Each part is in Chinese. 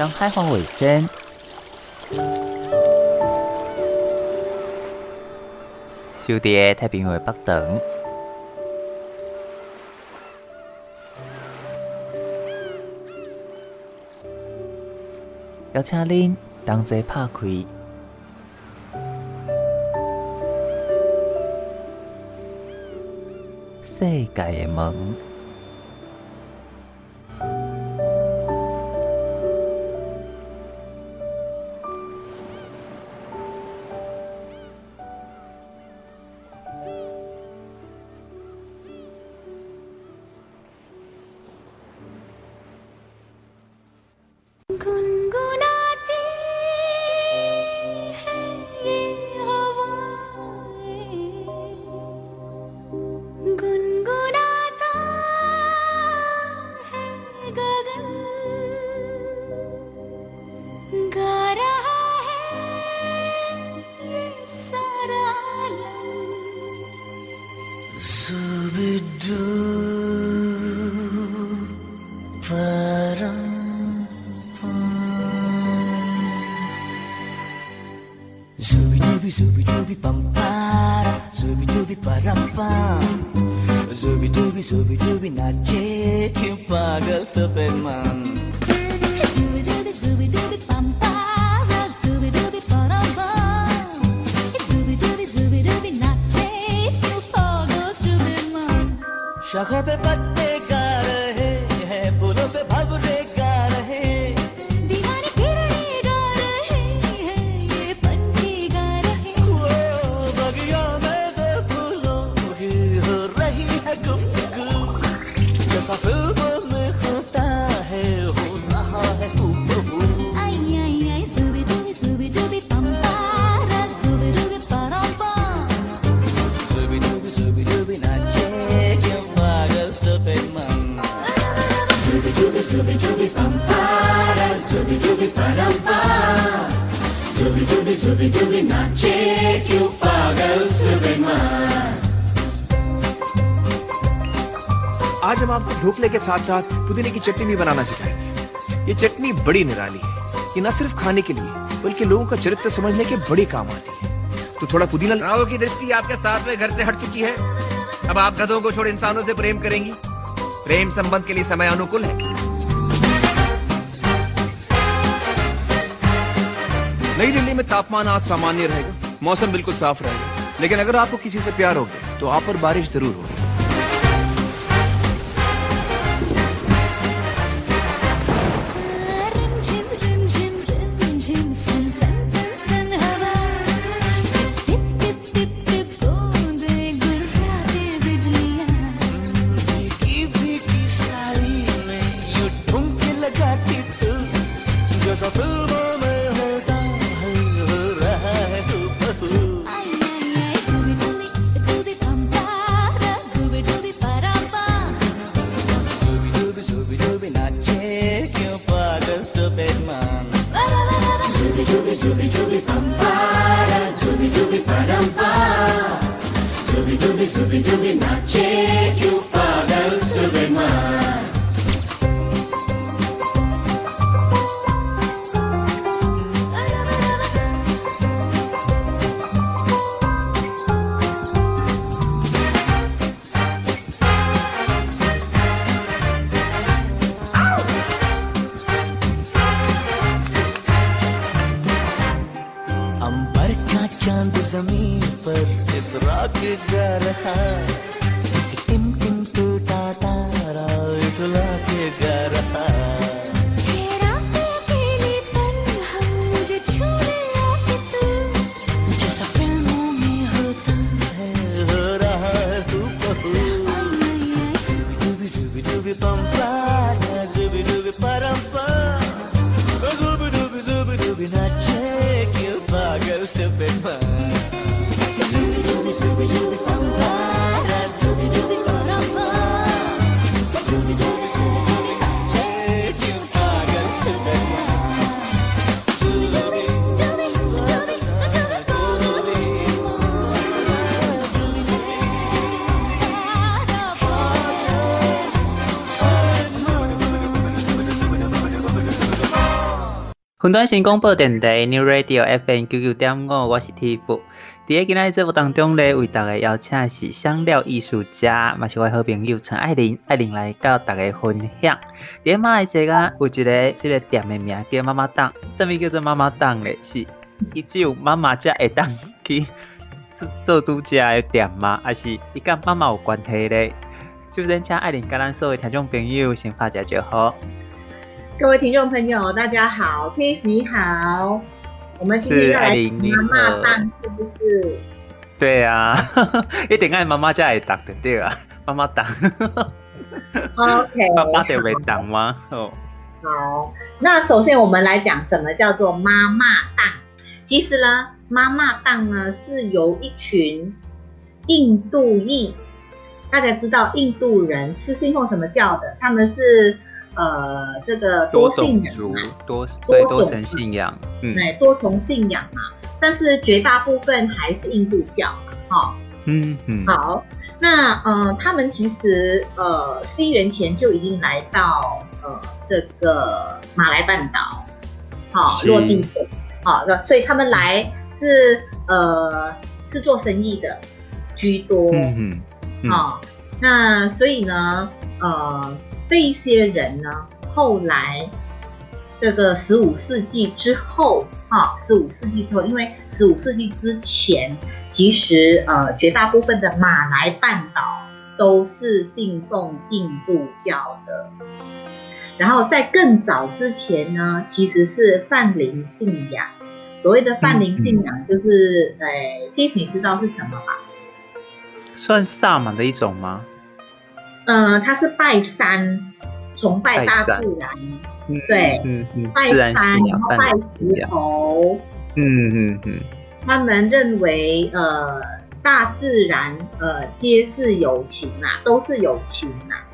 当开黄尾声。收伫太平洋北长，邀请恁同齐拍开世界的门。شغب قد के साथ साथ पुदीने की चटनी भी बनाना सिखाएँगे ये चटनी बड़ी निराली है। ये न सिर्फ़ खाने के लिए, बल्कि लोगों का चरित्र समझने के बड़ी काम आती है। तो थोड़ा पुदीना राव की दृष्टि आपके साथ में घर से हट चुकी है। अब आप गधों को छोड़ इंसानों से प्रेम करेंगी। प्रेम संबंध के लिए समय अनुकूल है। नई दिल्ली में तापमान आज सामान्य रहेगा। मौसम बिल्कुल साफ़ रहेगा। लेकिन अगर आपको किसी से प्यार हो गया तो आप पर बारिश ज़रूर होगी। 云端新广播电台 New Radio FM 九九点五，我是 Tiff。在今天的节目当中咧，为大家邀请的是香料艺术家，嘛是我的好朋友陈爱玲，爱玲来到大家分享。在马来西亚有一个这个店的名叫妈妈档，什么叫做妈妈档咧？是伊只有妈妈才会当去做做主家的店吗？还是伊跟妈妈有关系咧？首先请爱玲跟咱所有听众朋友先发一招呼。各位听众朋友，大家好，Tiff 你好，我们今天要来讲妈妈档，是不是？对啊，一定爱妈妈才会打的，对啊，妈妈档。OK，爸爸得会档吗？哦，好，那首先我们来讲什么叫做妈妈档。其实呢，妈妈档呢是由一群印度裔，大家知道印度人是信奉什么教的？他们是。呃，这个多信仰嘛，多对多重信仰，嗯，对，多重信仰嘛。但是绝大部分还是印度教嘛，哈，嗯嗯。好，那呃，他们其实呃，西元前就已经来到呃这个马来半岛，好落地的，好，所以他们来是呃是做生意的居多，嗯嗯，好，那所以呢，呃。这一些人呢，后来这个十五世纪之后，哈，十五世纪之后，因为十五世纪之前，其实呃绝大部分的马来半岛都是信奉印度教的，然后在更早之前呢，其实是泛灵信仰。所谓的泛灵信仰，就是呃，Tiff 你知道是什么吧？算萨满的一种吗？嗯、呃，他是拜山，崇拜大自然，对，嗯嗯，拜山，然后拜石头，嗯嗯嗯，他们认为呃，大自然呃皆是有情啊，都是有情啊，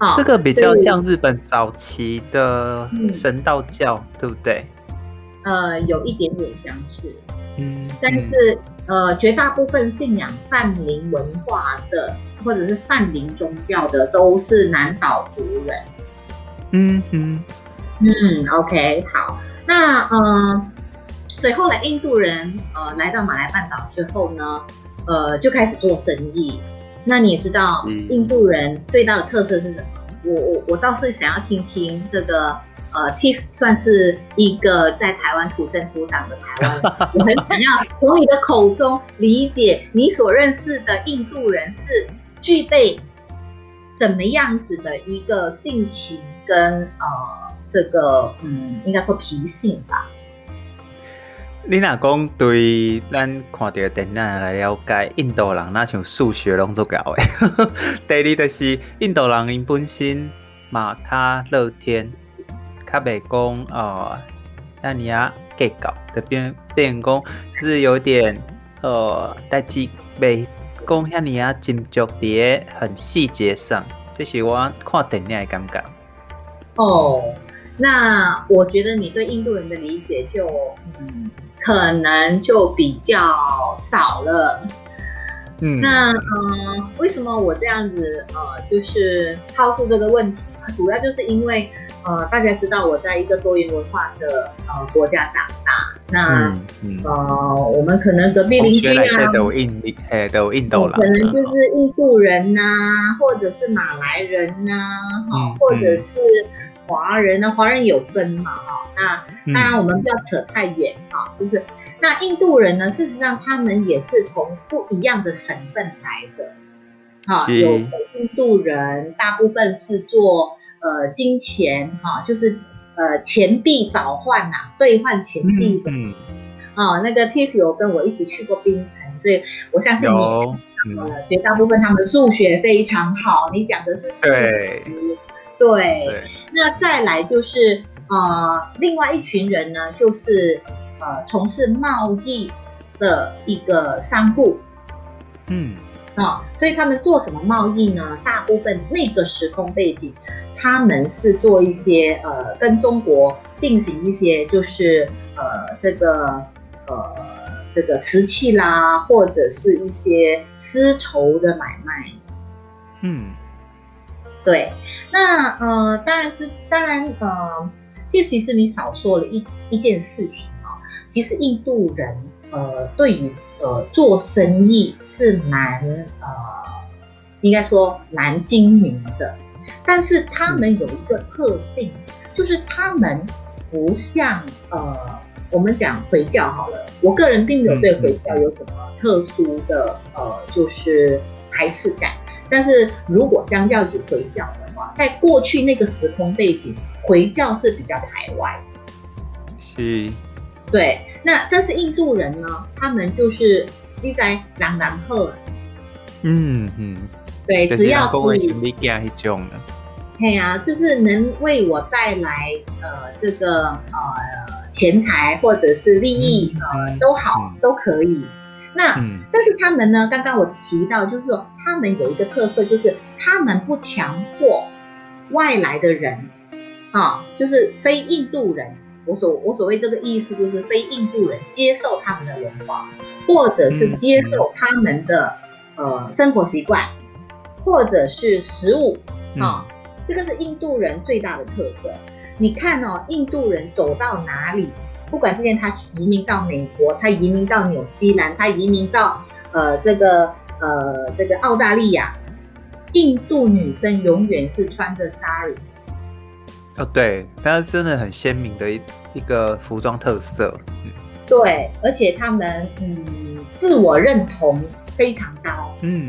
哦，这个比较像日本早期的神道教，嗯、对不对？呃，有一点点相似，嗯，但是、嗯、呃，绝大部分信仰泛灵文化的。或者是泛灵宗教的都是南岛族人，嗯嗯嗯，OK，好，那呃，所以后来印度人呃来到马来半岛之后呢，呃就开始做生意。那你也知道，印度人最大的特色是什么？我我我倒是想要听听这个呃，Tiff 算是一个在台湾土生土长的台湾人，我很想要从你的口中理解你所认识的印度人是。具备怎么样子的一个性情跟呃这个嗯，应该说脾性吧。你若讲对咱看到电影来了解，印度人那像数学拢做够的。第二就是印度人因本身嘛较乐天，较袂讲呃，那你啊计较的变变讲，就是有点呃代志袂。讲遐尔啊，斟酌伫很细节上，这是我看电影的感觉。哦，那我觉得你对印度人的理解就，嗯，可能就比较少了。嗯，那呃，为什么我这样子呃，就是抛出这个问题呢？主要就是因为呃，大家知道我在一个多元文化的呃国家长大。那、嗯嗯、呃，我们可能隔壁邻居啊，都印尼，哎，都印度人，可能就是印度人呐、啊，或者是马来人呐、啊，哈、嗯，或者是华人呢、啊，华人有分嘛，哈，那当然我们不要扯太远啊，就是那印度人呢，事实上他们也是从不一样的省份来的，哈，有印度人，大部分是做呃金钱，哈，就是。呃，钱币倒换呐、啊，兑换钱币的。嗯，哦，那个 Tiff 有跟我一起去过冰城，所以我相信你，呃，绝大部分他们的数学非常好。你讲的是事实，对，对。那再来就是呃，另外一群人呢，就是呃，从事贸易的一个商户。嗯，啊、哦，所以他们做什么贸易呢？大部分那个时空背景。他们是做一些呃，跟中国进行一些就是呃，这个呃，这个瓷器啦，或者是一些丝绸的买卖。嗯，对。那呃，当然是当然呃，就其实你少说了一一件事情哦。其实印度人呃，对于呃做生意是蛮呃，应该说蛮精明的，但是他们有一个特性，嗯、就是他们不像呃，我们讲回教好了，我个人并没有对回教有什么特殊的呃，就是排斥感。但是如果相较起回教的话，在过去那个时空背景，回教是比较排外。是。对，那但是印度人呢，他们就是一在朗朗赫。嗯嗯。对，只要不。对呀，就是能为我带来呃这个呃钱财或者是利益，嗯、呃都好、嗯、都可以。那、嗯、但是他们呢？刚刚我提到，就是说他们有一个特色，就是他们不强迫外来的人，啊，就是非印度人。我所我所谓这个意思，就是非印度人接受他们的文化，或者是接受他们的、嗯、呃生活习惯，或者是食物啊，嗯、这个是印度人最大的特色。你看哦，印度人走到哪里？不管之前他移民到美国，他移民到纽西兰，他移民到呃这个呃这个澳大利亚，印度女生永远是穿着 sari。哦，对，但是真的很鲜明的一一个服装特色。嗯，对，而且他们嗯自我认同非常高。嗯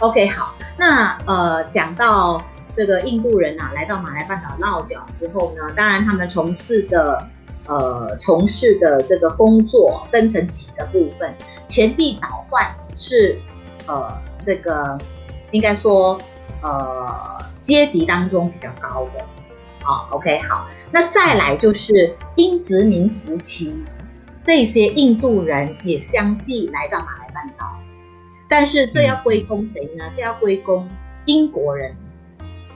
，OK，好，那呃讲到这个印度人啊，来到马来半岛落脚之后呢，当然他们从事的。呃，从事的这个工作分成几个部分，钱币倒换是呃这个应该说呃阶级当中比较高的，好，OK，好，那再来就是英殖民时期，这些印度人也相继来到马来半岛，但是这要归功谁呢？这要归功英国人，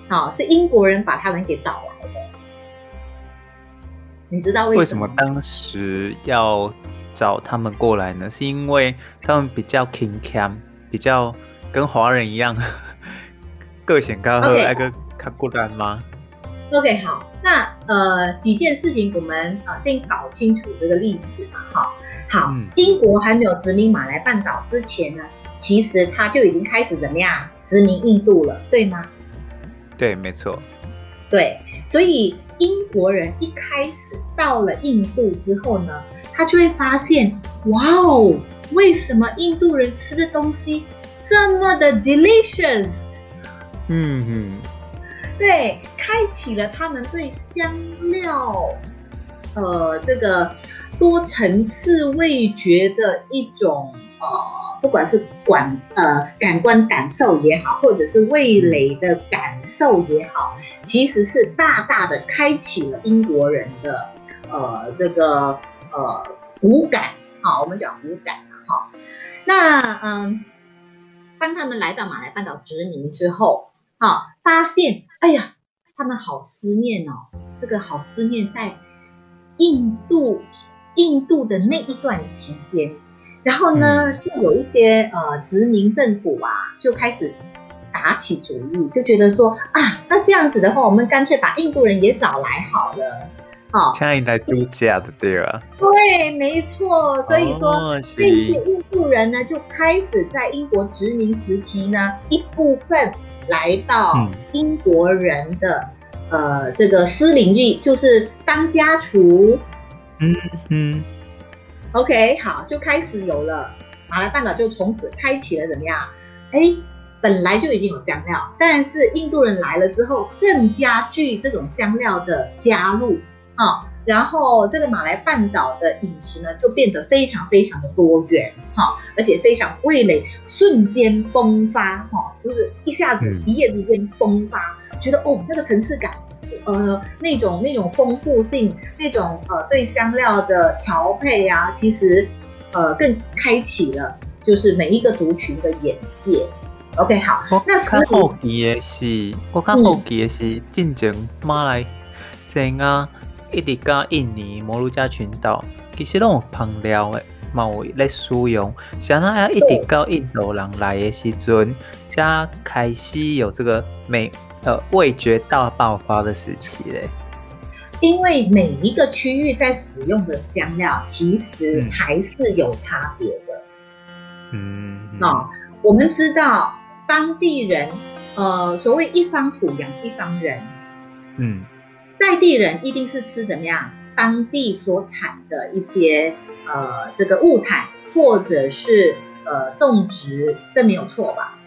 好，是英国人把他们给找来的。你知道为什么？为什么当时要找他们过来呢？是因为他们比较勤俭，比较跟华人一样，个性高和那个看孤单吗？OK，好，那呃几件事情我们啊先搞清楚这个历史嘛，好，好，嗯、英国还没有殖民马来半岛之前呢，其实他就已经开始怎么样殖民印度了，对吗？对，没错。对，所以英国人一开始到了印度之后呢，他就会发现，哇哦，为什么印度人吃的东西这么的 delicious？嗯嗯，对，开启了他们对香料，呃，这个多层次味觉的一种呃。不管是感呃感官感受也好，或者是味蕾的感受也好，其实是大大的开启了英国人的呃这个呃五感。好，我们讲五感好，那嗯，当他们来到马来半岛殖民之后，好，发现哎呀，他们好思念哦，这个好思念在印度印度的那一段期间。然后呢，就有一些呃殖民政府啊，就开始打起主意，就觉得说啊，那这样子的话，我们干脆把印度人也找来好了，好，这样来度假的对吧？对，没错。所以说，这些印度人呢，就开始在英国殖民时期呢，一部分来到英国人的、嗯、呃这个私领域，就是当家厨。嗯嗯。OK，好，就开始有了马来半岛，就从此开启了怎么样？哎，本来就已经有香料，但是印度人来了之后，更加具这种香料的加入啊，然后这个马来半岛的饮食呢，就变得非常非常的多元哈，而且非常味蕾瞬间崩发哈，就是一下子一夜之间崩发，觉得哦，那个层次感。呃，那种那种丰富性，那种呃对香料的调配啊，其实呃更开启了，就是每一个族群的眼界。OK，好，我那较好奇的是，我较好奇的是，进前马来西亚一直到印尼、摩鹿加群岛，其实拢有烹料的，嘛有在使用。像那要一直到印度人来的时阵，才开始有这个美。呃，味觉大爆发的时期嘞，因为每一个区域在使用的香料其实还是有差别的。嗯，那、哦、我们知道当地人，呃，所谓一方土养一方人，嗯，在地人一定是吃怎么样？当地所产的一些呃这个物产，或者是呃种植，这没有错吧？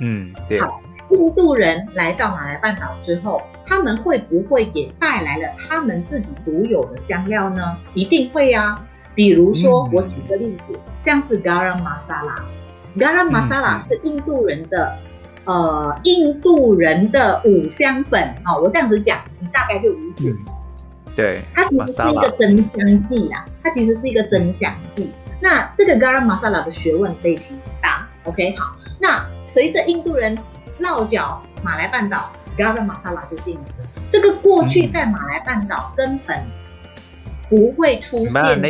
嗯，对。好，印度人来到马来半岛之后，他们会不会也带来了他们自己独有的香料呢？一定会啊。比如说，我举个例子，像是 Garam Masala，Garam Masala 是印度人的，呃，印度人的五香粉哦。我这样子讲，你大概就理解。对，它其实是一个增香剂啦，它其实是一个增香剂。那这个 Garam Masala 的学问非常大。OK，好，那随着印度人落脚马来半岛，Garam Masala 就进来了。这个过去在马来半岛根本。不会出现的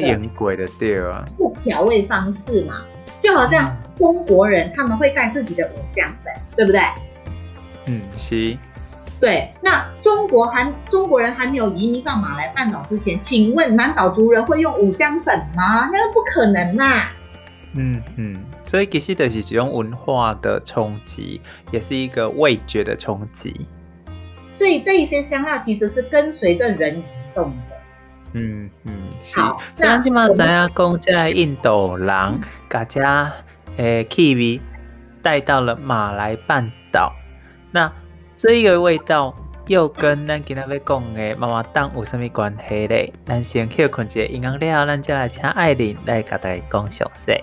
不调味方式嘛，就好像中国人他们会带自己的五香粉，对不对？嗯，是。对，那中国还中国人还没有移民到马来半岛之前，请问南岛族人会用五香粉吗？那个不可能呐、啊。嗯嗯，所以其实就是这种文化的冲击，也是一个味觉的冲击。所以这一些香料其实是跟随着人移动的。嗯嗯，是。虽然今嘛知影讲，在印度人把家诶气味带到了马来半岛，那这个味道又跟咱今仔要讲的妈妈档有什么关系咧？咱先去困一下音乐了，咱再来请艾琳来甲大家讲详细。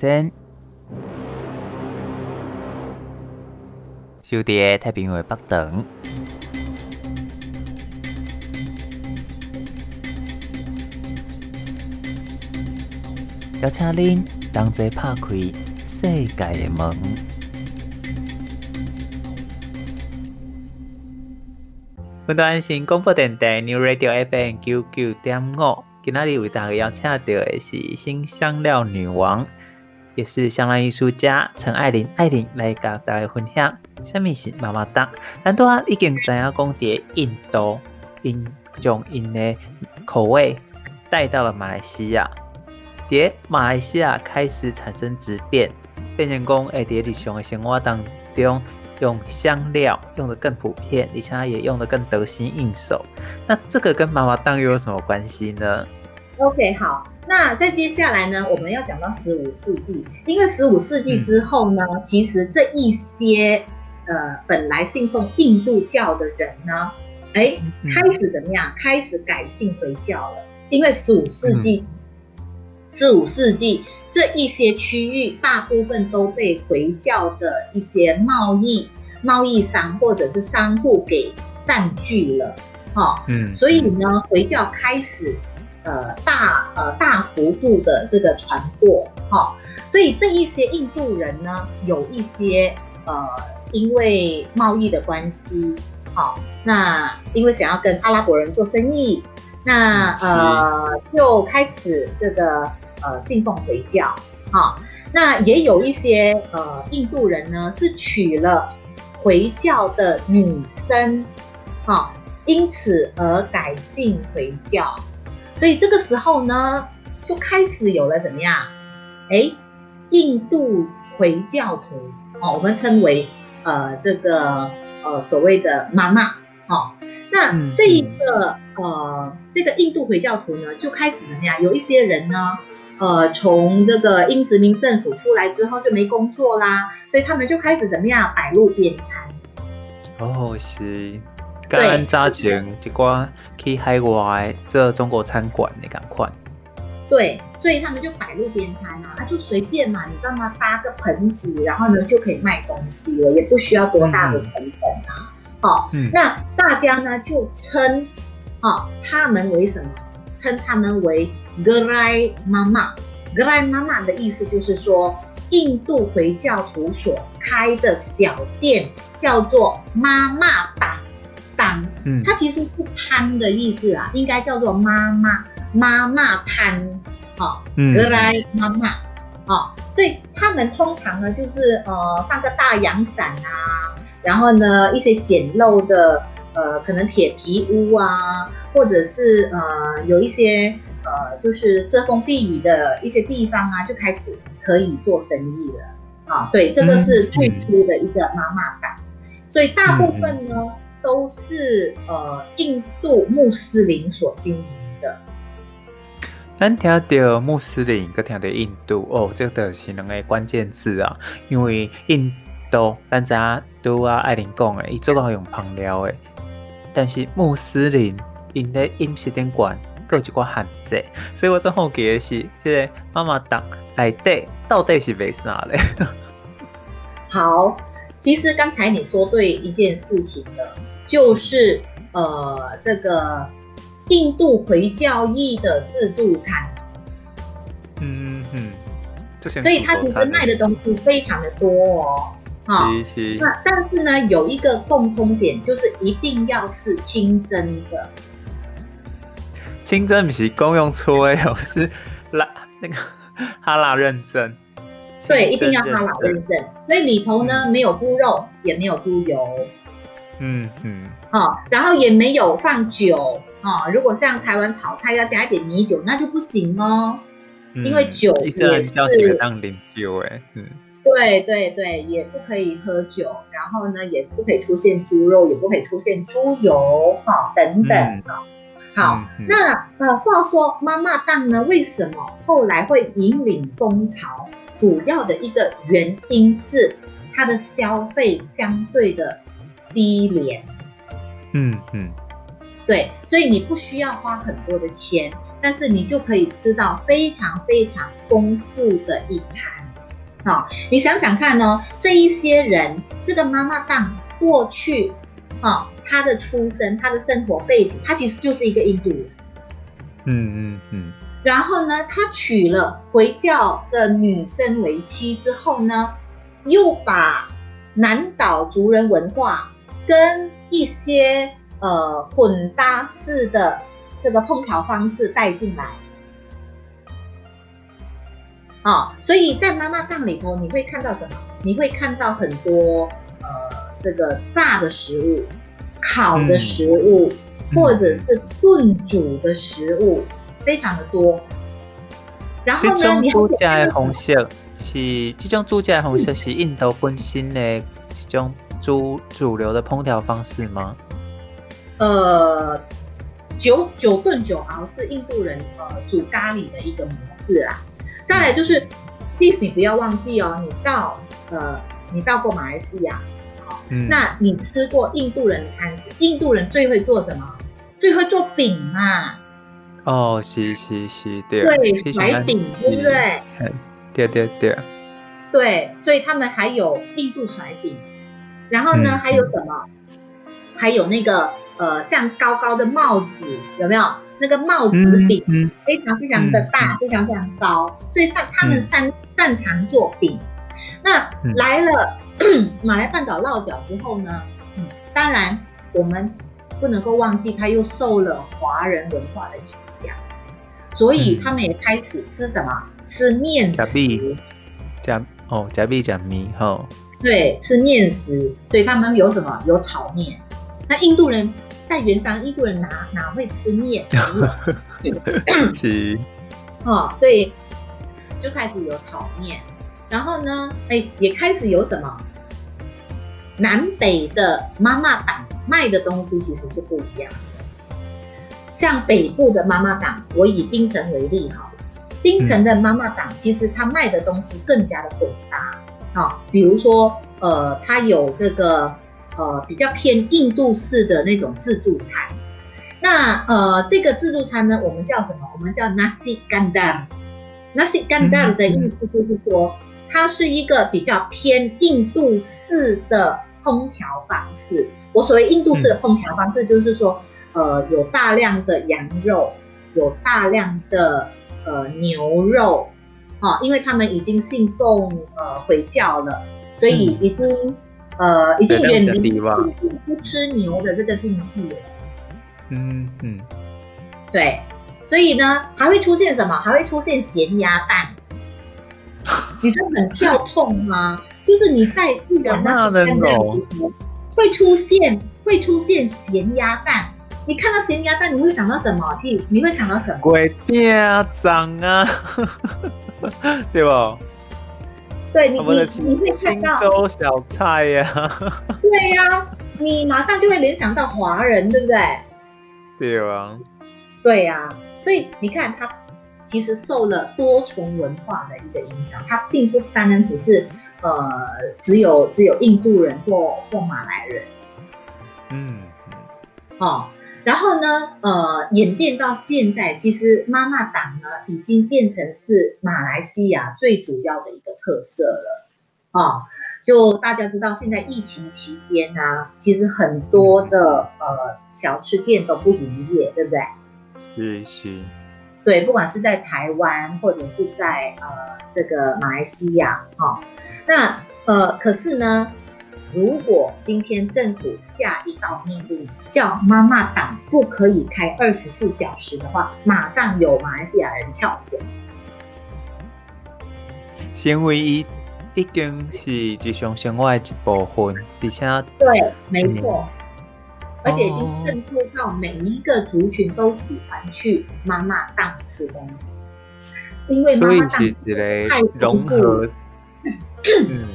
海花卫生，守伫太平洋北长，邀请恁同齐拍开世界的门。本段是广播电台 New Radio FM 九九点五，今仔日为大家邀请到的是新香料女王，也是香料艺术家陈爱玲。爱玲来甲大家分享，什么是妈妈档？咱拄仔已经知影讲伫印度，因将因的口味带到了马来西亚，伫马来西亚开始产生质变，变成讲会伫日常的生活当中。用香料用的更普遍，而且也用的更得心应手。那这个跟妈妈档又有什么关系呢？OK，好，那在接下来呢，我们要讲到十五世纪，因为十五世纪之后呢，嗯、其实这一些呃本来信奉印度教的人呢，哎，开始怎么样？开始改信回教了，因为十五世纪，十五、嗯、世纪。这一些区域大部分都被回教的一些贸易贸易商或者是商户给占据了，哈、哦，嗯，所以呢，回教开始呃大呃大幅度的这个传播，哈、哦，所以这一些印度人呢，有一些呃因为贸易的关系，好、哦，那因为想要跟阿拉伯人做生意，那呃就开始这个。呃，信奉回教，好、哦，那也有一些呃印度人呢，是娶了回教的女生，好、哦，因此而改信回教，所以这个时候呢，就开始有了怎么样？哎，印度回教徒，哦，我们称为呃这个呃所谓的妈妈，哦，那这一个、嗯、呃这个印度回教徒呢，就开始怎么样？有一些人呢。呃，从这个英殖民政府出来之后就没工作啦，所以他们就开始怎么样摆路边摊。哦，是，刚早前一寡去海外做中国餐馆你赶快。对，所以他们就摆路边摊啊，他就随便嘛，你知道吗？搭个棚子，然后呢就可以卖东西了，也不需要多大的成本啊。好、哦，嗯、那大家呢就称，哦，他们为什么？称他们为。格莱妈妈，格莱妈妈的意思就是说，印度回教徒所开的小店叫做妈妈档，档，嗯，它其实是摊的意思啊，应该叫做妈妈妈妈摊，好，格莱妈妈，哦，所以他们通常呢就是呃放个大阳伞啊，然后呢一些简陋的呃可能铁皮屋啊，或者是呃有一些呃就是遮风避雨的一些地方啊，就开始可以做生意了啊。对，这个是最初的一个妈妈档，所以大部分呢。嗯都是呃印度穆斯林所经营的。咱听到穆斯林，跟听到印度哦，这个是两个关键字啊。因为印度，咱知影拄啊爱玲讲的，伊做到用香料的，但是穆斯林因咧饮食点关，各有一个限制，所以我最好奇的是，这个妈妈档内底到底是为啥嘞？好，其实刚才你说对一件事情的。就是呃，这个印度回教义的自助餐，嗯嗯，所以它其实卖的东西非常的多哦，哈、哦，那但是呢，有一个共通点，就是一定要是清真的，清真不是公用吹哦，是拉那个哈拉认证，对，一定要哈拉认证，所以里头呢、嗯、没有猪肉，也没有猪油。嗯嗯，哦，然后也没有放酒哦。如果像台湾炒菜要加一点米酒，那就不行哦，嗯、因为酒也是当饮酒哎，嗯，对对对，也不可以喝酒，然后呢，也不可以出现猪肉，也不可以出现猪油哈、哦、等等的、嗯。好，嗯、那呃，话说妈妈档呢，为什么后来会引领风潮？主要的一个原因是它的消费相对的。低廉，嗯嗯，对，所以你不需要花很多的钱，但是你就可以吃到非常非常丰富的一餐。好、哦，你想想看哦，这一些人，这个妈妈档过去，哦，他的出身，他的生活背景，他其实就是一个印度人，嗯嗯嗯，然后呢，他娶了回教的女生为妻之后呢，又把南岛族人文化。跟一些呃混搭式的这个烹调方式带进来，啊、哦，所以在妈妈档里头，你会看到什么？你会看到很多呃这个炸的食物、烤的食物，嗯、或者是炖煮的食物，嗯、非常的多。然后呢，你主家的红色是这种主家的红色是印度本身的这种。主主流的烹调方式吗？呃，九九炖酒好像是印度人呃煮咖喱的一个模式啦。再来就是嗯、你不要忘记哦，你到呃你到过马来西亚，嗯，那你吃过印度人的餐？印度人最会做什么？最会做饼嘛。哦，是是是，对，对，甩饼，对不对？对对对。对，所以他们还有印度甩饼。然后呢，嗯、还有什么？还有那个呃，像高高的帽子，有没有？那个帽子饼、嗯嗯、非常非常的大，嗯、非常非常高，所以他他们擅擅长做饼。那来了、嗯、马来半岛落脚之后呢，嗯，当然我们不能够忘记，他又受了华人文化的影响，所以他们也开始吃什么？吃面食，加哦，加币加米哈。对，吃面食，所以他们有什么？有炒面。那印度人在原商，印度人哪哪会吃面？是哦，所以就开始有炒面。然后呢，哎，也开始有什么？南北的妈妈档卖的东西其实是不一样的。像北部的妈妈档，我以槟城为例哈，槟城的妈妈档其实它卖的东西更加的混搭。啊，比如说，呃，它有这个呃比较偏印度式的那种自助餐。那呃，这个自助餐呢，我们叫什么？我们叫 Nasi gandam。nasi gandam 的意思就是说，它是一个比较偏印度式的烹调方式。我所谓印度式的烹调方式，就是说，呃，有大量的羊肉，有大量的呃牛肉。哦，因为他们已经信奉呃回教了，所以已经、嗯、呃已经远离不吃牛的这个禁忌了。嗯嗯，对，所以呢还会出现什么？还会出现咸鸭蛋。你这很跳痛吗？就是你在日本那边的会出现会出现咸鸭蛋。你看到咸鸭蛋，你会想到什么？你你会想到什么？粿条粽啊，对吧？对你你你会看到清粥小菜呀、啊。对呀、啊，你马上就会联想到华人，对不对？对啊。对呀、啊，所以你看他。其实受了多重文化的一个影响，它并不单单只是呃只有只有印度人或或马来人，嗯，哦，然后呢呃演变到现在，其实妈妈党呢已经变成是马来西亚最主要的一个特色了，哦，就大家知道现在疫情期间呢、啊，其实很多的呃小吃店都不营业，对不对？是是。对，不管是在台湾或者是在呃这个马来西亚，哈、哦，那呃可是呢，如果今天政府下一道命令，叫妈妈档不可以开二十四小时的话，马上有马来西亚人跳脚。因为已已经是日常生活的一部分，而且对，没错。嗯而且已经渗透到每一个族群都喜欢去妈妈档吃东西，因为妈妈档太融合，嗯，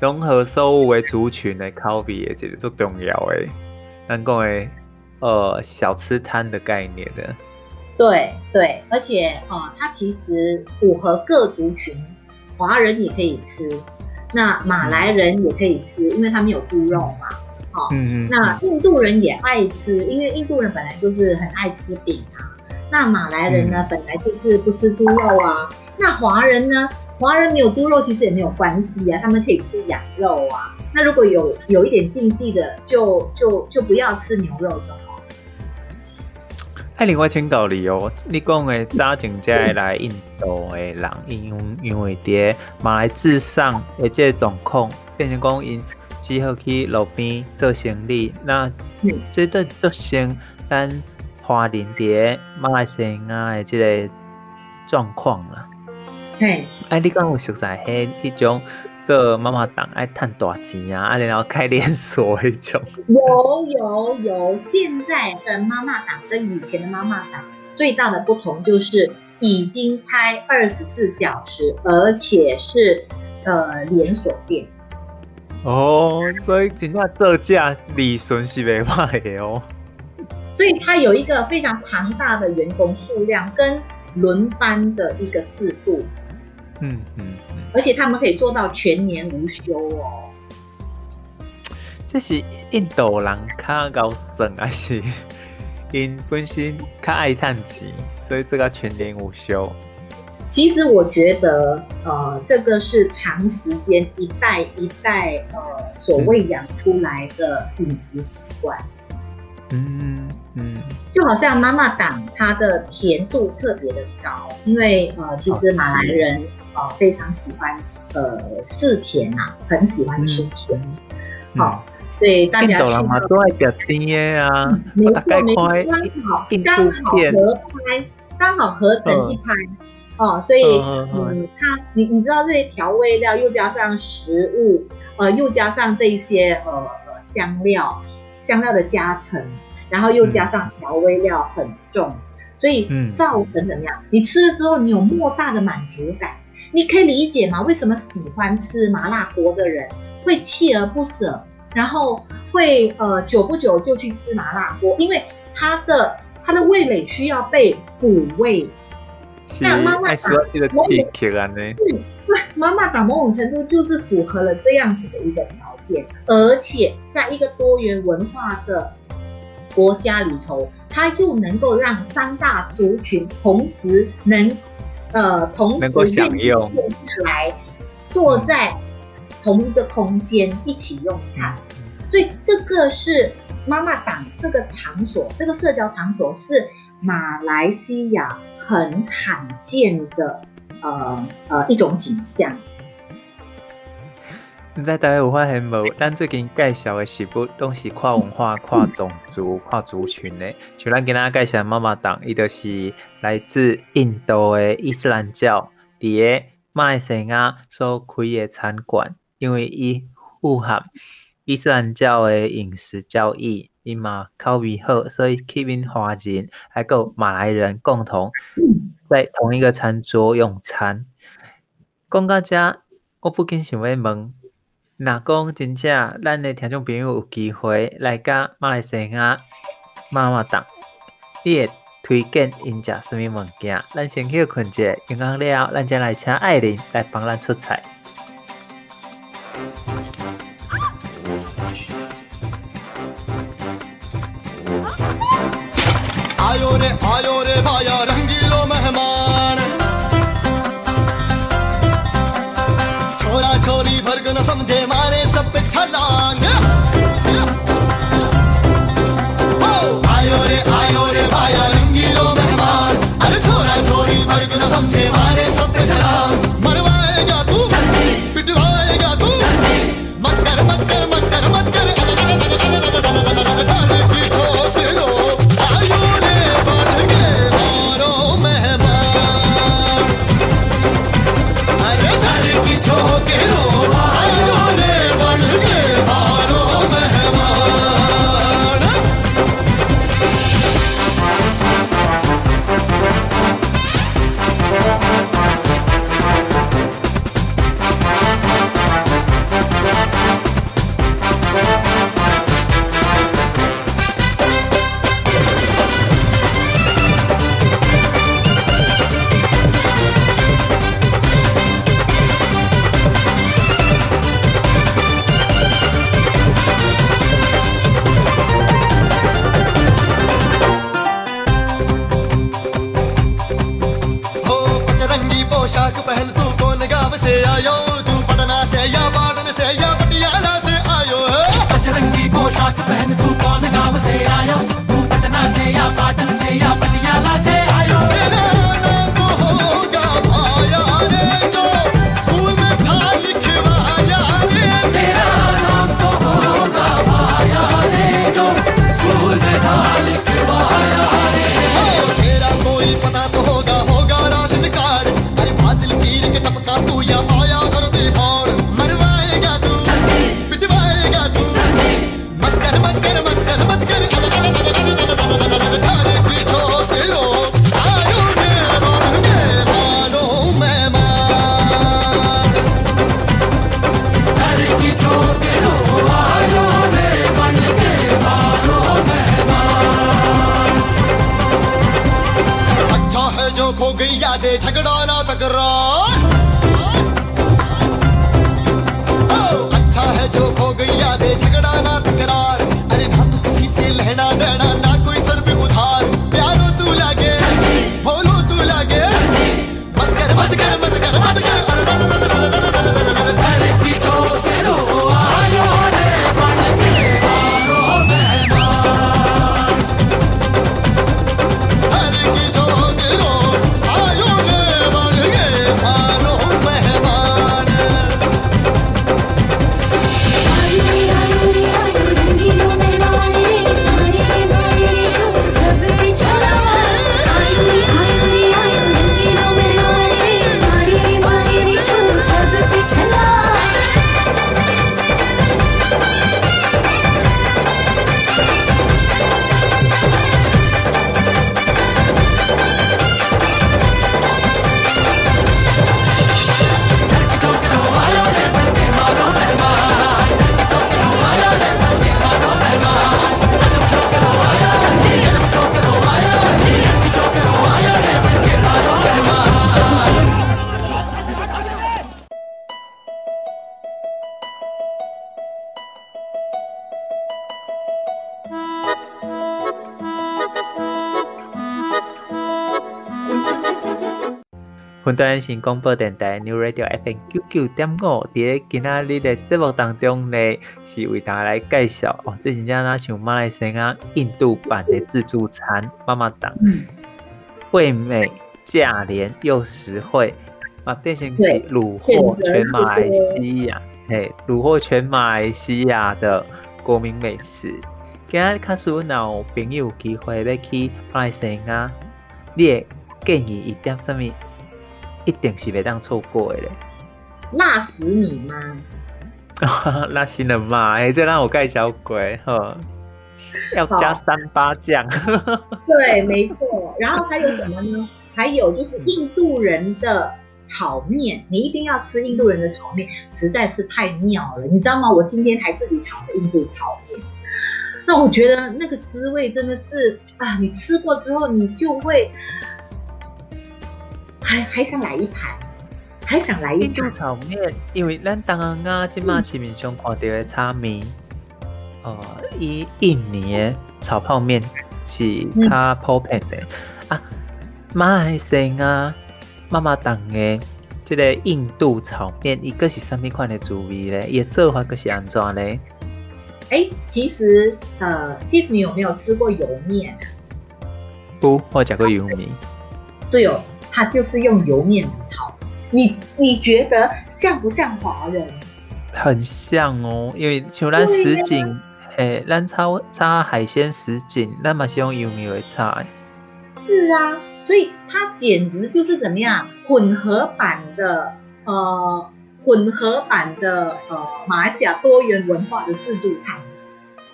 融合所有的族群的口味也觉得都重要诶。咱讲诶，呃，小吃摊的概念的。对对，而且哦、呃，它其实符合各族群，华人也可以吃，那马来人也可以吃，因为他们有猪肉嘛。嗯嗯，那印度人也爱吃，因为印度人本来就是很爱吃饼啊。那马来人呢，嗯、本来就是不吃猪肉啊。那华人呢，华人没有猪肉其实也没有关系啊，他们可以吃羊肉啊。那如果有有一点禁忌的，就就就不要吃牛肉就好。哎，另外请教你哦，你讲的早前才来印度的人，因因为在马来至上的这个状况，变成讲因。只好去路边做生意，那这都都像咱华人在马来西亚的这个状况啦。嘿，哎，你讲有熟悉迄迄种做妈妈档爱赚大钱啊，啊然后开连锁迄种？有有有，现在的妈妈档跟以前的妈妈档最大的不同就是已经开二十四小时，而且是呃连锁店。哦，所以真正做价利润是袂歹的哦。所以它有一个非常庞大的员工数量跟轮班的一个制度。嗯嗯嗯。而且他们可以做到全年无休哦。这是印度人较高省，还是 因本身较爱赚钱，所以这个全年无休。其实我觉得，呃，这个是长时间一代一代呃所喂养出来的饮食习惯。嗯嗯，就好像妈妈档，它的甜度特别的高，因为呃，其实马来人呃非常喜欢呃嗜甜啊，很喜欢吃甜。好，所以大家印度人嘛都爱吃甜的啊，没错没错，刚好刚好合拍，刚好合成一拍。哦，所以嗯，它你你知道这些调味料，又加上食物，呃，又加上这一些呃呃香料，香料的加成，然后又加上调味料很重，嗯、所以造成怎么样？你吃了之后，你有莫大的满足感。你可以理解吗？为什么喜欢吃麻辣锅的人会锲而不舍，然后会呃久不久就去吃麻辣锅？因为他的他的味蕾需要被抚慰。那妈妈打，我嗯，对，妈妈打某种程度就是符合了这样子的一个条件，而且在一个多元文化的国家里头，它又能够让三大族群同时能，呃，同时能够享用来坐在同一个空间一起用餐，所以这个是妈妈党这个场所，这个社交场所是马来西亚。很罕见的，呃呃一种景象。你在台湾有发现无？咱最近介绍的食物都是跨文化、跨种族、跨族群的。像咱今仔介绍妈妈档，伊就是来自印度的伊斯兰教，伫个马来西亚所开的餐馆，因为伊符合伊斯兰教的饮食教义，伊嘛口味好，所以吸引华人还有马来人共同在同一个餐桌用餐。讲到这，我不禁想要问，若讲真正咱的听众朋友有机会来甲马来西亚妈妈档，你会推荐因食什物物件？咱先休困一下，休困了，咱再来请艾琳来帮咱出菜。पे छलांग 端新广播电台 New Radio FM 九九点五，伫个今仔日的节目当中呢，是为大家来介绍哦，这真正若像马来西亚印度版的自助餐妈妈档，味美价廉又实惠，啊，变成是虏获全马来西亚，嘿，虏获全马来西亚的国民美食。今仔假使若有朋友有机会要去马来西亚，你会建议一点什么？一定是袂当错过的嘞。辣死你吗？那行了嘛？哎、欸，这让我盖小鬼哈，要加三八酱。对，没错。然后还有什么呢？还有就是印度人的炒面，你一定要吃印度人的炒面，实在是太妙了，你知道吗？我今天还自己炒的印度炒面，那我觉得那个滋味真的是啊，你吃过之后，你就会还还想来一盘。还想来一印度炒面，因为咱当啊，今嘛市面上看到的炒面，呃，以印尼的炒泡面是较普遍的、嗯、啊。马来西亚妈妈档的这个印度炒面，一个是什么款的滋味嘞？也做法个是安怎嘞？哎、欸，其实呃，Tiff，你有没有吃过油面？不，我吃过油面。对哦，它就是用油面来炒。你你觉得像不像华人？很像哦，因为像咱什锦，诶，咱炒炒海鲜什锦，咱嘛是用油面来炒。是啊，所以它简直就是怎么样混合版的呃，混合版的呃马来西亚多元文化的自助餐。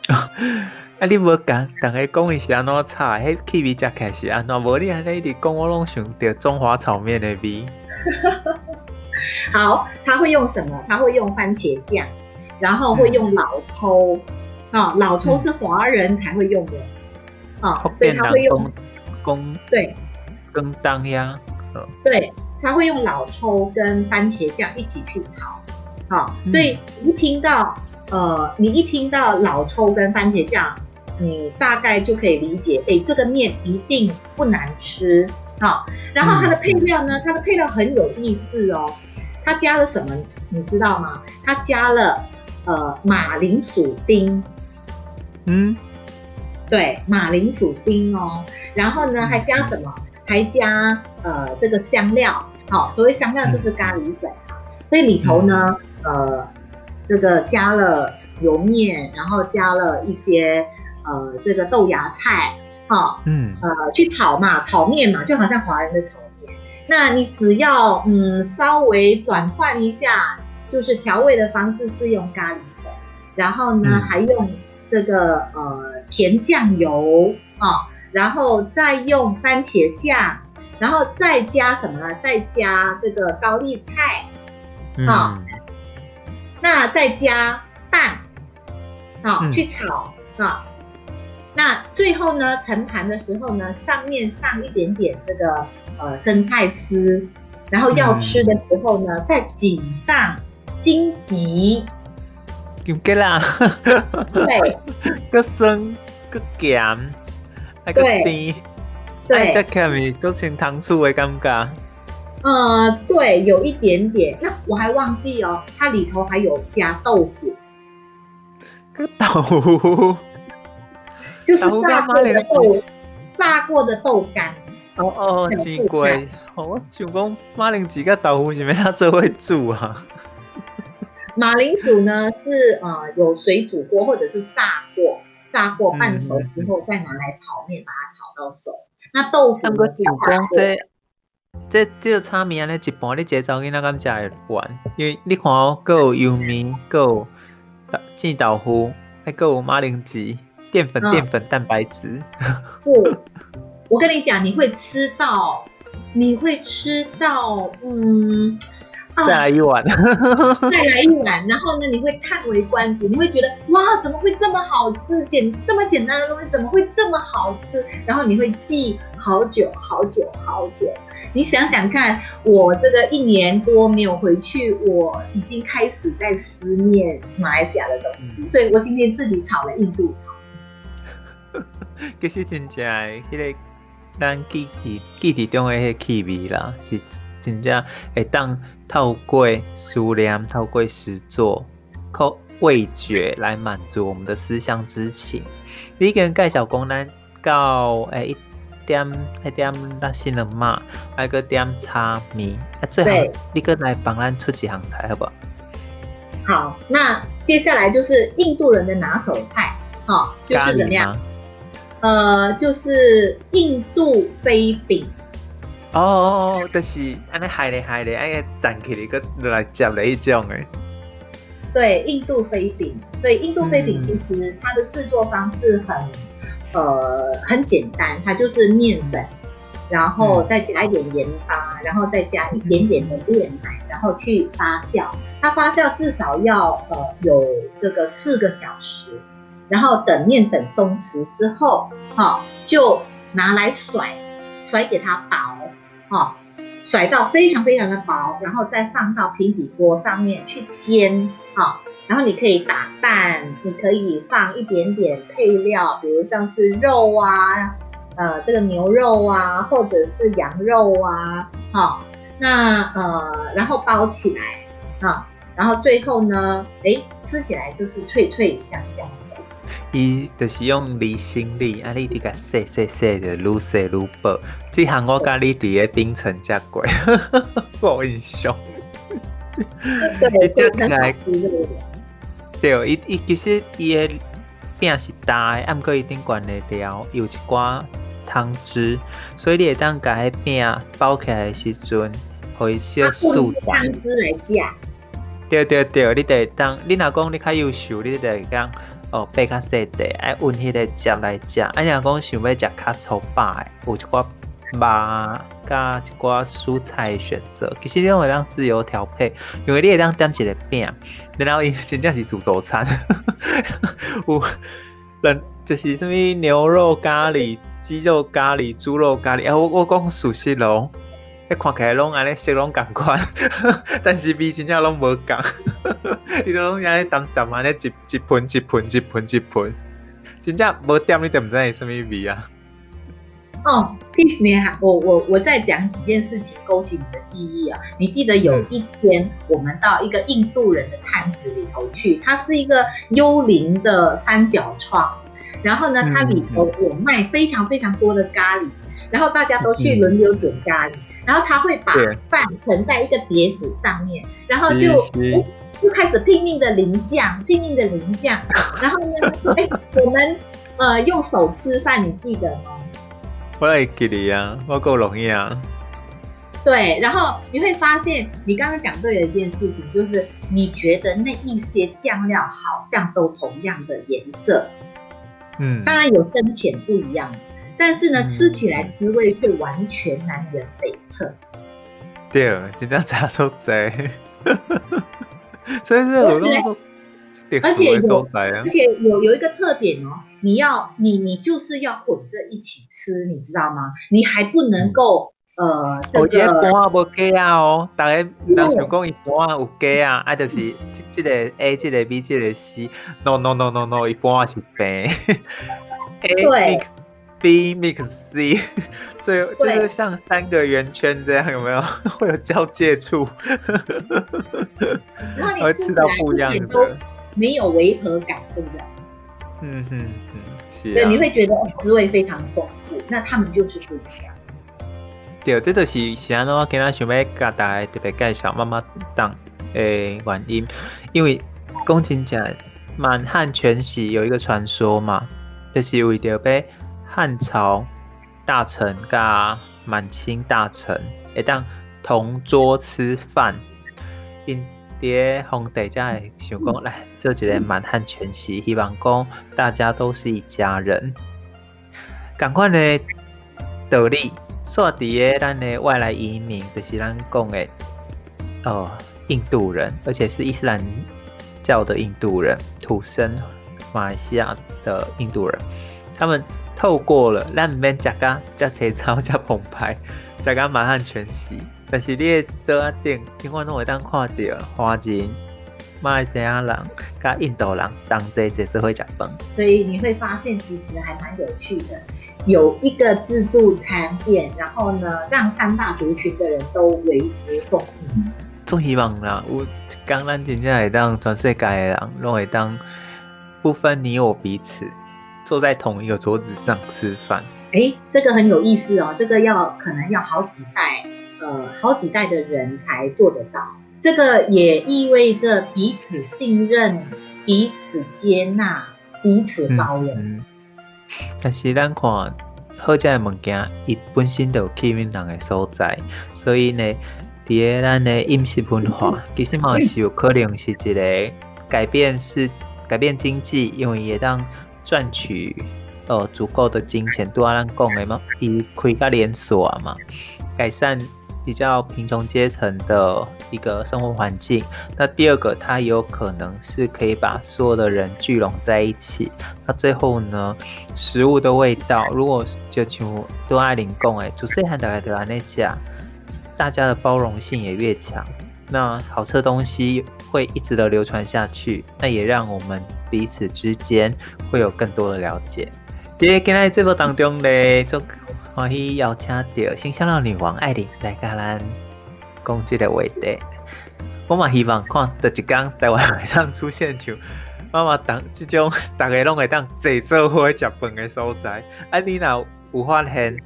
啊，你无讲，大家讲一下安怎炒，迄气味才开始安怎？无你安尼一直讲，我拢想着中华炒面的味。好，他会用什么？他会用番茄酱，然后会用老抽。啊、嗯。哦，老抽是华人才会用的。啊、嗯哦，所以他会用公对。跟当呀，对，他会用老抽跟番茄酱一起去炒，好、哦，所以一听到呃，你一听到老抽跟番茄酱，你大概就可以理解，哎，这个面一定不难吃。好，然后它的配料呢？它的配料很有意思哦。它加了什么？你知道吗？它加了呃马铃薯丁。嗯，对，马铃薯丁哦。然后呢，还加什么？还加呃这个香料。好，所谓香料就是咖喱粉。所以里头呢，呃，这个加了油面，然后加了一些呃这个豆芽菜。哈，嗯，呃，去炒嘛，炒面嘛，就好像华人的炒面。那你只要嗯稍微转换一下，就是调味的方式是用咖喱粉，然后呢、嗯、还用这个呃甜酱油啊、哦，然后再用番茄酱，然后再加什么呢？再加这个高丽菜，啊、那再加蛋，好、去炒啊。哦那最后呢，盛盘的时候呢，上面放一点点这个呃生菜丝，然后要吃的时候呢，嗯、再挤上荆棘。金吉啦，对，个酸个咸，还个甜，对，再看咪做成糖醋的感觉。呃，对，有一点点。那我还忘记哦，它里头还有加豆腐。个豆腐。就是炸过的豆，炸过的豆干。哦哦，真贵。我想讲马铃薯跟豆腐是咩？它最会煮啊？马铃薯呢是呃有水煮过或者是炸过，炸过半熟之后再拿来炒面，把它炒到熟。那豆腐呢？是讲这这这个炒面呢，一般你节奏应该咁食会完，因为你看哦，够有油面，够有煎豆腐，还够有马铃薯。淀粉、淀粉、蛋白质。是，我跟你讲，你会吃到，你会吃到，嗯，再来一碗，再来一碗，然后呢，你会叹为观止，你会觉得哇，怎么会这么好吃？简这么简单的东西，怎么会这么好吃？然后你会记好久好久好久。你想想看，我这个一年多没有回去，我已经开始在思念马来西亚的东西，所以我今天自己炒了印度炒。其实真正诶，迄个咱记忆记忆中的迄个气味啦，是真正会当透过思念、透过食作、靠味觉来满足我们的思乡之情。你一个人介绍讲咱到诶一点一点那新人嘛，还个点炒面，啊，最后你个来帮咱出几行菜，好不好？好，那接下来就是印度人的拿手菜，好、哦，就是怎么样？呃，就是印度飞饼。哦哦哦，就是安尼海咧海咧，安尼弹起来个来夹的一种诶。对，印度飞饼，所以印度飞饼其实它的制作方式很，呃，很简单，它就是面粉，然后再加一点盐巴，然后再加一点点的炼奶，然后去发酵。它发酵至少要呃有这个四个小时，然后等面粉松弛之后，哈，就拿来甩，甩给它薄，哈。甩到非常非常的薄，然后再放到平底锅上面去煎，好，然后你可以打蛋，你可以放一点点配料，比如像是肉啊，呃，这个牛肉啊，或者是羊肉啊，好，那呃，然后包起来，啊，然后最后呢，诶，吃起来就是脆脆香香。伊就是用离心力，啊，你这个细细细的，愈细愈薄。这项我甲你伫个顶层食过，无印象。对，就很好吃。对，伊伊其实伊个饼是大毋过伊顶悬的料有一寡汤汁，所以你会当甲迄饼包起来的时阵，可以小素汤汁来食。对对对，你得当，你若讲你较优秀，你得讲。哦，掰较细块，爱温迄个汁来食。啊，若讲想要食较粗饱的，有一寡肉加一寡蔬菜选择。其实你会当自由调配，因为你会当点一个饼，然后伊真正是自助餐。有人就是什么牛肉咖喱、鸡肉咖喱、猪肉咖喱。啊，我我讲熟悉咯。迄看起来拢安尼色拢共款，但是味真正拢无共。伊都拢安尼淡淡安尼一一盆一盆一盆一盆，真正无点你都毋知系什物味啊！哦，听你哈，我我我再讲几件事情勾起你的记忆啊！你记得有一天我们到一个印度人的摊子里头去，它是一个幽灵的三角窗，然后呢，它里头有卖非常非常多的咖喱，然后大家都去轮流点咖喱。然后他会把饭盛在一个碟子上面，然后就就开始拼命的淋酱，拼命的淋酱。然后呢，哎，我们呃用手吃饭，你记得吗？我来给你呀，我够容易啊。对，然后你会发现，你刚刚讲对了一件事情，就是你觉得那一些酱料好像都同样的颜色，嗯，当然有深浅不一样。但是呢，嗯、吃起来滋味却完全南辕北辙。对，真正差出在，所以是有那种，而且有，而且有有一个特点哦，你要你你就是要混着一起吃，你知道吗？你还不能够、嗯、呃，这个。一半啊无鸡啊哦，大家人想讲一半有鸡啊，啊就是这这个 A，这个 B，这个 C，no no no no no，一半是白。对。B mix C，这就是像三个圆圈这样，有没有？会有交界处，然后你会吃到不一样的，没有违和感，对不对？嗯哼嗯，是、啊。对，你会觉得滋味非常丰富，那他们就是不一样。对，这就是是安怎我今仔想要甲大家特别介绍妈妈档诶原因，因为讲真正满汉全席有一个传说嘛，就是为着要。汉朝大臣甲满清大臣会当同桌吃饭，因伫皇帝才会想讲来做一个满汉全席，希望讲大家都是一家人。同款的道理，说伫个咱的外来移民，就是咱讲的哦，印度人，而且是伊斯兰教的印度人，土生马来西亚的印度人，他们。透过了，咱毋免食甲食青草食澎湃，食甲满汉全席。但是你的桌仔顶，永远拢会当看到华人、马来西亚人、甲印度人同齐一齐会食饭。所以你会发现，其实还蛮有趣的。有一个自助餐店，然后呢，让三大族群的人都为之共赢。总希望啦，有刚咱真正会当全世界的人，拢会当不分你我彼此。坐在同一个桌子上吃饭，哎，这个很有意思哦。这个要可能要好几代，呃，好几代的人才做得到。这个也意味着彼此信任、彼此接纳、彼此包容。嗯嗯、但是咱看好食的物件，伊本身就有吸引人的所在，所以呢，伫个咱的饮食文化，其实嘛是有可能是一个改变是改变经济，因为也当赚取呃足够的金钱，多阿咱讲的嘛，伊开个连锁嘛，改善比较贫穷阶层的一个生活环境。那第二个，它也有可能是可以把所有的人聚拢在一起。那最后呢，食物的味道，如果就像多爱玲讲诶，主食和大概都安尼讲，大家的包容性也越强。那好吃的东西会一直的流传下去，那也让我们彼此之间会有更多的了解。今天在这部当中呢，就欢喜邀请到新香料女王艾琳来跟咱讲这个话题。我嘛希望看到一天台湾会当出现像妈妈当这种大家拢会当坐做伙食饭的所在。啊，你若有发现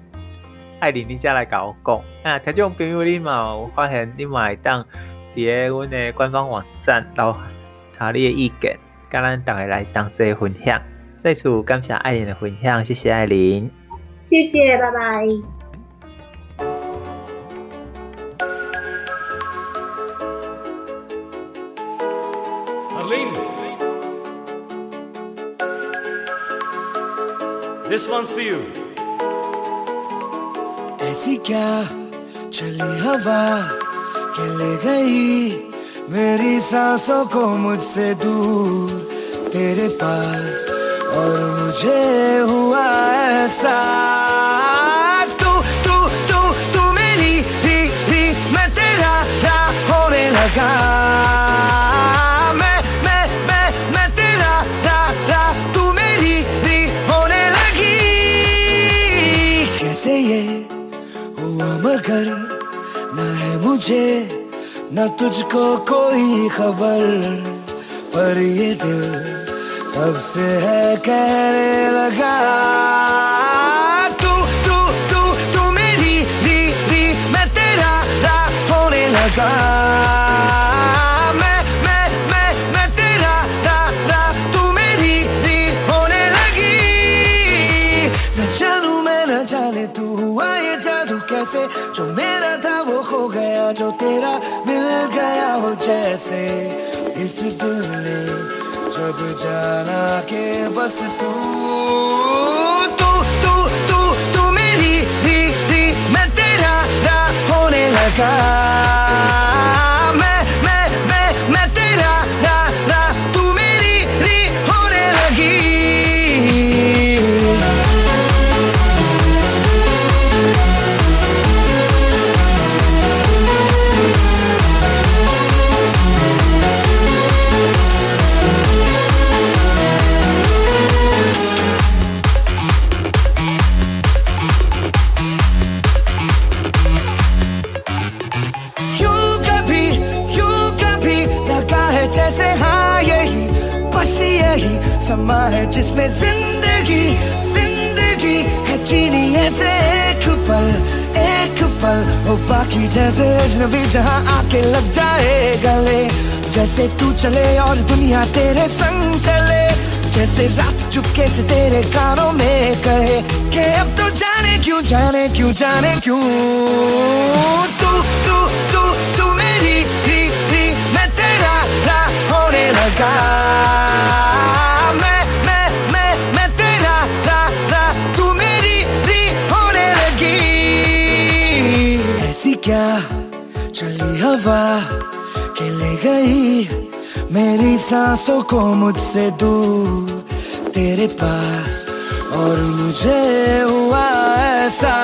艾琳，你才来跟我讲。啊，听众朋友，你嘛有发现你嘛会当。在阮的官方网站留下你的意见，跟咱大家来同齐分享。再次感谢艾琳的分享，谢谢艾琳，谢谢，拜拜。This one's for you. ऐसी क्या चली हवा के ले गई मेरी सांसों को मुझसे दूर तेरे पास और मुझे हुआ ऐसा। तू तू तू तू मेरी ही मैं तेरा रा होने लगा? मैं मैं मैं तेरा रा रा मेरी री होने लगी? कैसे मगर न है मुझे, न तुझको कोई खबर, पर ये दिल तब से है कहने लगा। तू तू तू तू मेरी री री, मैं तेरा रा होने लगा। तेरा रा रा री होने लगी। मैं, न जाने तू हुआ जादू कैसे? जो मेरा था वो खो गया, जो तेरा मिल गया हो जैसे। इस दिल ने जब जाना के बस तू तू तू तू तू मेरी री री मैं तेरा रा होने लगा। ज़िंदगी ज़िंदगी है जीनी ऐसे एक पल एक पल। बाकी जैसे अजनबी जहाँ आके लग जाए गले। जैसे तू चले और दुनिया तेरे संग चले। जैसे रात चुपके से तेरे कानों में कहे कि अब तो जाने क्यों जाने क्यों जाने क्यों? तू तू तू तू मेरी, री री, मैं तेरा रा होने लगा। हवा के ले गई। मेरी सांसों को मुझसे दूर, तेरे पास, और मुझे हुआ ऐसा।